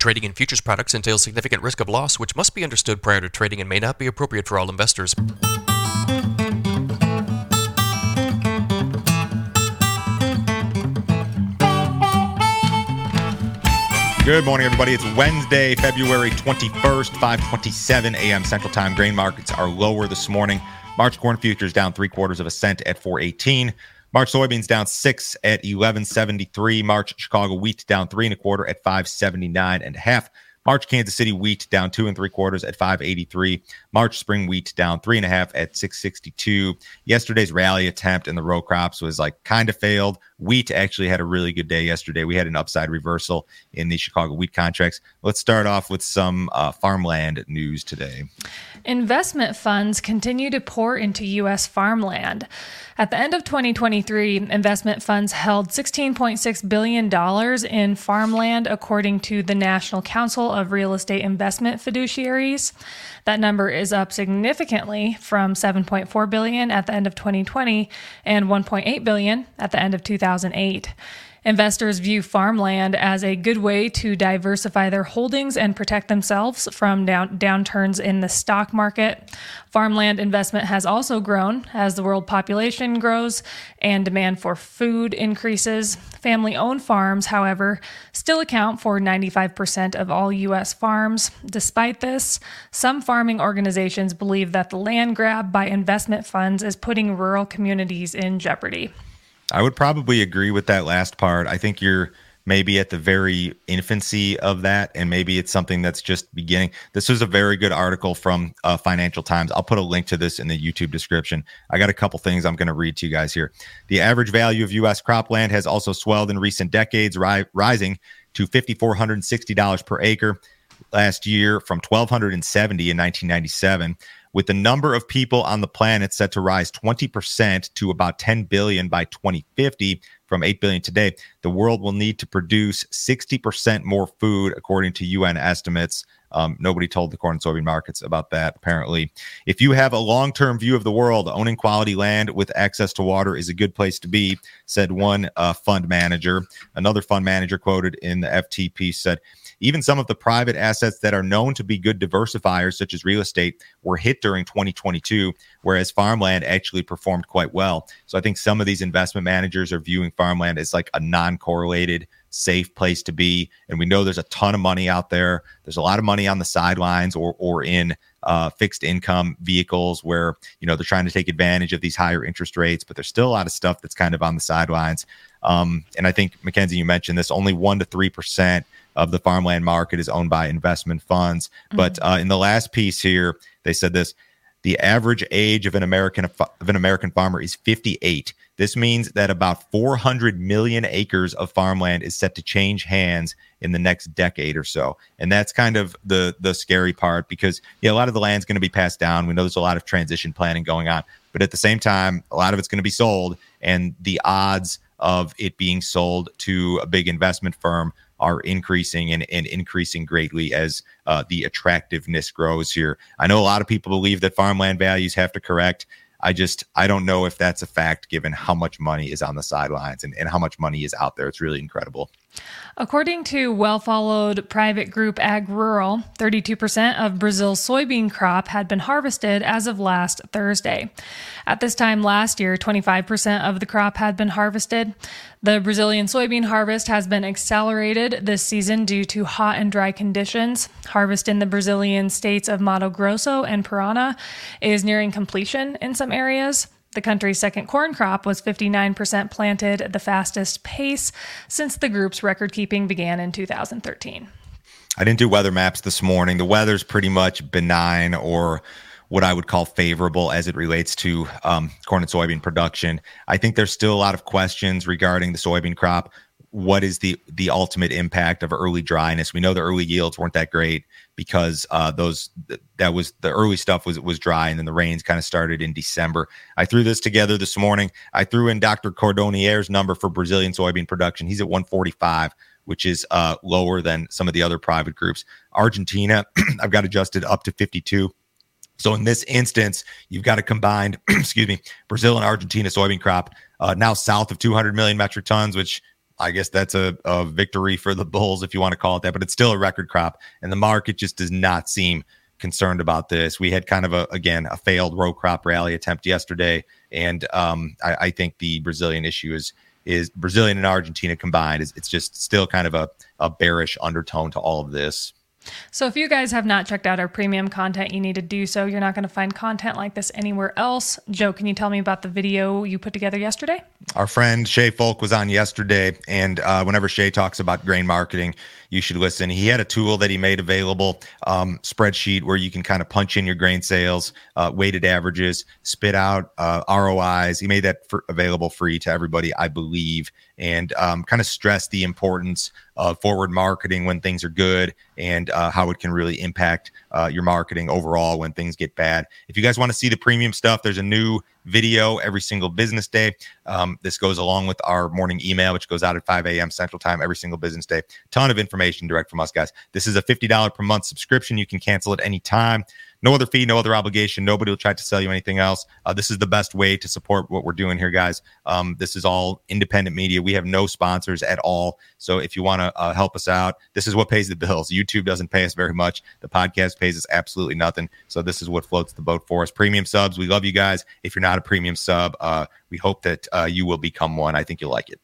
Trading in futures products entails significant risk of loss, which must be understood prior to trading and may not be appropriate for all investors. Good morning, everybody. It's Wednesday, February 21st, 527 a.m. Central Time. Grain markets are lower this morning. March corn futures down three quarters of a cent at 418. March soybeans down six at 1173. March Chicago wheat down three and a quarter at 579 and a half. March Kansas City wheat down two and three quarters at 583. March spring wheat down three and a half at 662. Yesterday's rally attempt in the row crops was like kind of failed. Wheat actually had a really good day yesterday. We had an upside reversal in the Chicago wheat contracts. Let's start off with some uh, farmland news today. Investment funds continue to pour into U.S. farmland. At the end of 2023, investment funds held $16.6 billion in farmland, according to the National Council of Real Estate Investment Fiduciaries. That number is up significantly from 7.4 billion at the end of 2020 and 1.8 billion at the end of 2008. Investors view farmland as a good way to diversify their holdings and protect themselves from down- downturns in the stock market. Farmland investment has also grown as the world population grows and demand for food increases. Family owned farms, however, still account for 95% of all U.S. farms. Despite this, some farming organizations believe that the land grab by investment funds is putting rural communities in jeopardy. I would probably agree with that last part. I think you're maybe at the very infancy of that, and maybe it's something that's just beginning. This was a very good article from uh, Financial Times. I'll put a link to this in the YouTube description. I got a couple things I'm going to read to you guys here. The average value of U.S. cropland has also swelled in recent decades, ri- rising to $5,460 per acre last year from 1270 in 1997 with the number of people on the planet set to rise 20% to about 10 billion by 2050 from 8 billion today, the world will need to produce 60% more food, according to UN estimates. Um, nobody told the corn and soybean markets about that, apparently. If you have a long term view of the world, owning quality land with access to water is a good place to be, said one uh, fund manager. Another fund manager quoted in the FTP said, even some of the private assets that are known to be good diversifiers, such as real estate, were hit during 2022, whereas farmland actually performed quite well. So I think some of these investment managers are viewing farmland as like a non correlated safe place to be. And we know there's a ton of money out there. There's a lot of money on the sidelines or or in uh, fixed income vehicles where you know they're trying to take advantage of these higher interest rates, but there's still a lot of stuff that's kind of on the sidelines. Um, and I think Mackenzie, you mentioned this: only one to three percent of the farmland market is owned by investment funds. Mm-hmm. But uh, in the last piece here, they said this: the average age of an American of an American farmer is 58. This means that about 400 million acres of farmland is set to change hands in the next decade or so. And that's kind of the the scary part because yeah, a lot of the land's going to be passed down. We know there's a lot of transition planning going on, but at the same time, a lot of it's going to be sold and the odds of it being sold to a big investment firm are increasing and, and increasing greatly as uh, the attractiveness grows here. I know a lot of people believe that farmland values have to correct. I just I don't know if that's a fact given how much money is on the sidelines and, and how much money is out there. It's really incredible. According to well followed private group AgRural, 32% of Brazil's soybean crop had been harvested as of last Thursday. At this time last year, 25% of the crop had been harvested. The Brazilian soybean harvest has been accelerated this season due to hot and dry conditions. Harvest in the Brazilian states of Mato Grosso and Parana is nearing completion in some areas. The country's second corn crop was 59% planted at the fastest pace since the group's record keeping began in 2013. I didn't do weather maps this morning. The weather's pretty much benign or what I would call favorable as it relates to um, corn and soybean production. I think there's still a lot of questions regarding the soybean crop what is the the ultimate impact of early dryness? We know the early yields weren't that great because uh, those that was the early stuff was was dry, and then the rains kind of started in December. I threw this together this morning. I threw in Dr. Cordonnier's number for Brazilian soybean production. He's at 145, which is uh, lower than some of the other private groups. Argentina, I've got adjusted up to 52. So in this instance, you've got a combined, excuse me, Brazil and Argentina soybean crop uh, now south of 200 million metric tons, which I guess that's a, a victory for the Bulls, if you want to call it that, but it's still a record crop. And the market just does not seem concerned about this. We had kind of a, again, a failed row crop rally attempt yesterday. And um, I, I think the Brazilian issue is, is Brazilian and Argentina combined is it's just still kind of a, a bearish undertone to all of this. So, if you guys have not checked out our premium content, you need to do so. You're not going to find content like this anywhere else. Joe, can you tell me about the video you put together yesterday? Our friend Shay Folk was on yesterday, and uh, whenever Shay talks about grain marketing, you should listen. He had a tool that he made available, um, spreadsheet where you can kind of punch in your grain sales, uh, weighted averages, spit out uh, ROIs. He made that for, available free to everybody, I believe, and um, kind of stressed the importance of forward marketing when things are good and uh, how it can really impact uh, your marketing overall when things get bad. If you guys want to see the premium stuff, there's a new video every single business day. Um, this goes along with our morning email, which goes out at 5 a.m. Central Time every single business day. Ton of information direct from us, guys. This is a $50 per month subscription. You can cancel at any time. No other fee, no other obligation. Nobody will try to sell you anything else. Uh, this is the best way to support what we're doing here, guys. Um, this is all independent media. We have no sponsors at all. So if you want to uh, help us out, this is what pays the bills. YouTube doesn't pay us very much. The podcast pays us absolutely nothing. So this is what floats the boat for us. Premium subs, we love you guys. If you're not a premium sub, uh, we hope that uh, you will become one. I think you'll like it.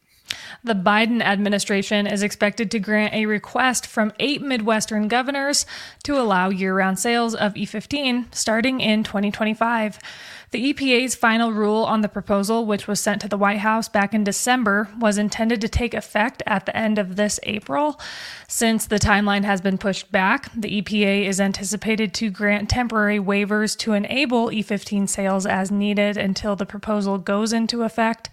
The Biden administration is expected to grant a request from eight Midwestern governors to allow year round sales of E15 starting in 2025. The EPA's final rule on the proposal, which was sent to the White House back in December, was intended to take effect at the end of this April. Since the timeline has been pushed back, the EPA is anticipated to grant temporary waivers to enable E15 sales as needed until the proposal goes into effect.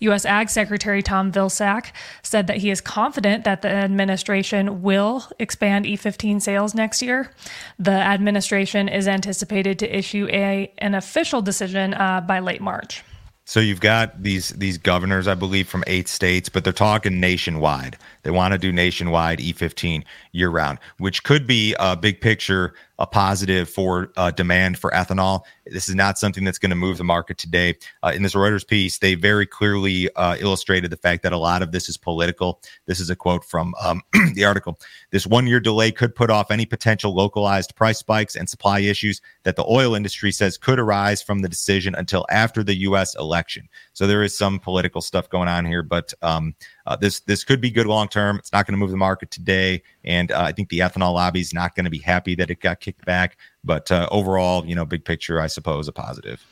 U.S. Ag Secretary Tom Vilsack said that he is confident that the administration will expand E15 sales next year. The administration is anticipated to issue a, an official decision uh, by late March. So you've got these these governors, I believe, from eight states, but they're talking nationwide. They want to do nationwide E15 year round, which could be a big picture a positive for uh, demand for ethanol. This is not something that's going to move the market today. Uh, in this Reuters piece, they very clearly uh, illustrated the fact that a lot of this is political. This is a quote from um, the article. This one year delay could put off any potential localized price spikes and supply issues that the oil industry says could arise from the decision until after the U.S. election. So there is some political stuff going on here, but um, uh, this this could be good long term. It's not going to move the market today, and uh, I think the ethanol lobby is not going to be happy that it got kicked back. But uh, overall, you know, big picture, I suppose, a positive.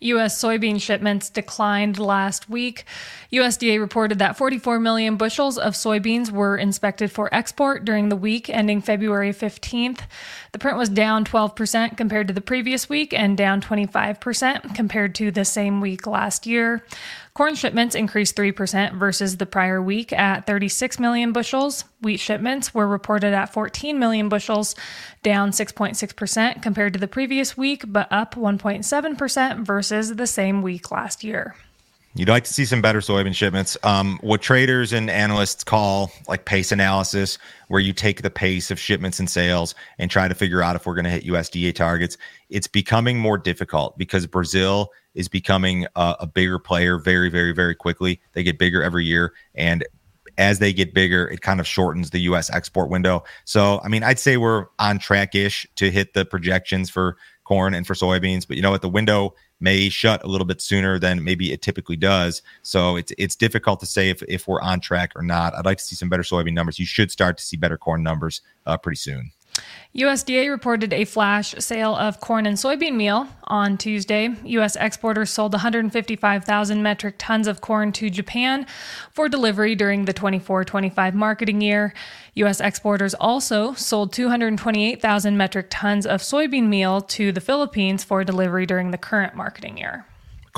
U.S. soybean shipments declined last week. USDA reported that 44 million bushels of soybeans were inspected for export during the week ending February 15th. The print was down 12% compared to the previous week and down 25% compared to the same week last year. Corn shipments increased 3% versus the prior week at 36 million bushels. Wheat shipments were reported at 14 million bushels, down 6.6% compared to the previous week, but up 1.7% versus the same week last year. You'd like to see some better soybean shipments. Um, what traders and analysts call like pace analysis, where you take the pace of shipments and sales and try to figure out if we're going to hit USDA targets. It's becoming more difficult because Brazil is becoming a, a bigger player very, very, very quickly. They get bigger every year. And as they get bigger, it kind of shortens the US export window. So, I mean, I'd say we're on track ish to hit the projections for corn and for soybeans, but you know what? The window may shut a little bit sooner than maybe it typically does. So it's it's difficult to say if, if we're on track or not. I'd like to see some better soybean numbers. You should start to see better corn numbers uh, pretty soon. USDA reported a flash sale of corn and soybean meal on Tuesday. U.S. exporters sold 155,000 metric tons of corn to Japan for delivery during the 24 25 marketing year. U.S. exporters also sold 228,000 metric tons of soybean meal to the Philippines for delivery during the current marketing year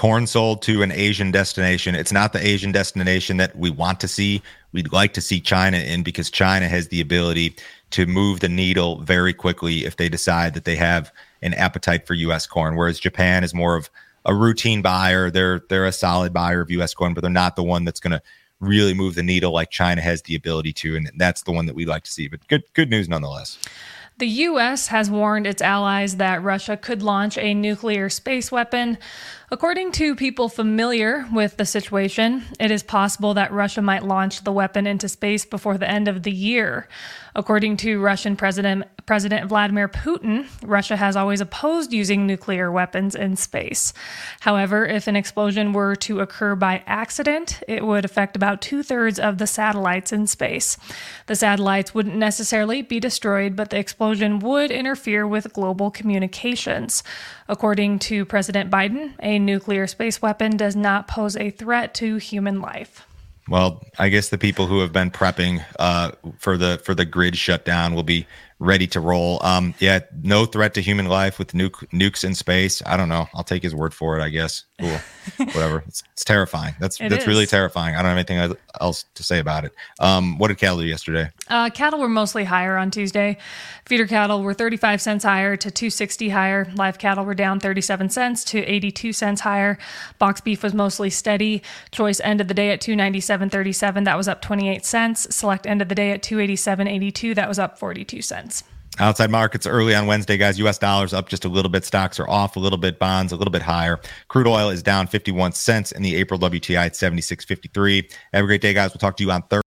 corn sold to an Asian destination. It's not the Asian destination that we want to see. We'd like to see China in because China has the ability to move the needle very quickly if they decide that they have an appetite for U.S. corn, whereas Japan is more of a routine buyer. They're they're a solid buyer of U.S. corn, but they're not the one that's going to really move the needle like China has the ability to, and that's the one that we like to see. But good good news nonetheless. The U.S. has warned its allies that Russia could launch a nuclear space weapon. According to people familiar with the situation, it is possible that Russia might launch the weapon into space before the end of the year. According to Russian President President Vladimir Putin, Russia has always opposed using nuclear weapons in space. However, if an explosion were to occur by accident, it would affect about two thirds of the satellites in space. The satellites wouldn't necessarily be destroyed, but the explosion would interfere with global communications. According to President Biden, a nuclear space weapon does not pose a threat to human life. Well, I guess the people who have been prepping uh, for the for the grid shutdown will be ready to roll. Um, yeah, no threat to human life with nuke, nukes in space. I don't know. I'll take his word for it. I guess. Cool. Whatever. It's, it's, terrifying. That's it that's is. really terrifying. I don't have anything else to say about it. Um, what did cattle do yesterday? Uh, cattle were mostly higher on Tuesday. Feeder cattle were 35 cents higher to 260 higher. Live cattle were down 37 cents to 82 cents higher. Box beef was mostly steady. Choice ended the day at 297.37. That was up 28 cents. Select ended the day at 287.82. That was up 42 cents. Outside markets early on Wednesday, guys. U.S. dollars up just a little bit. Stocks are off a little bit. Bonds a little bit higher. Crude oil is down 51 cents in the April WTI at 76.53. Have a great day, guys. We'll talk to you on Thursday.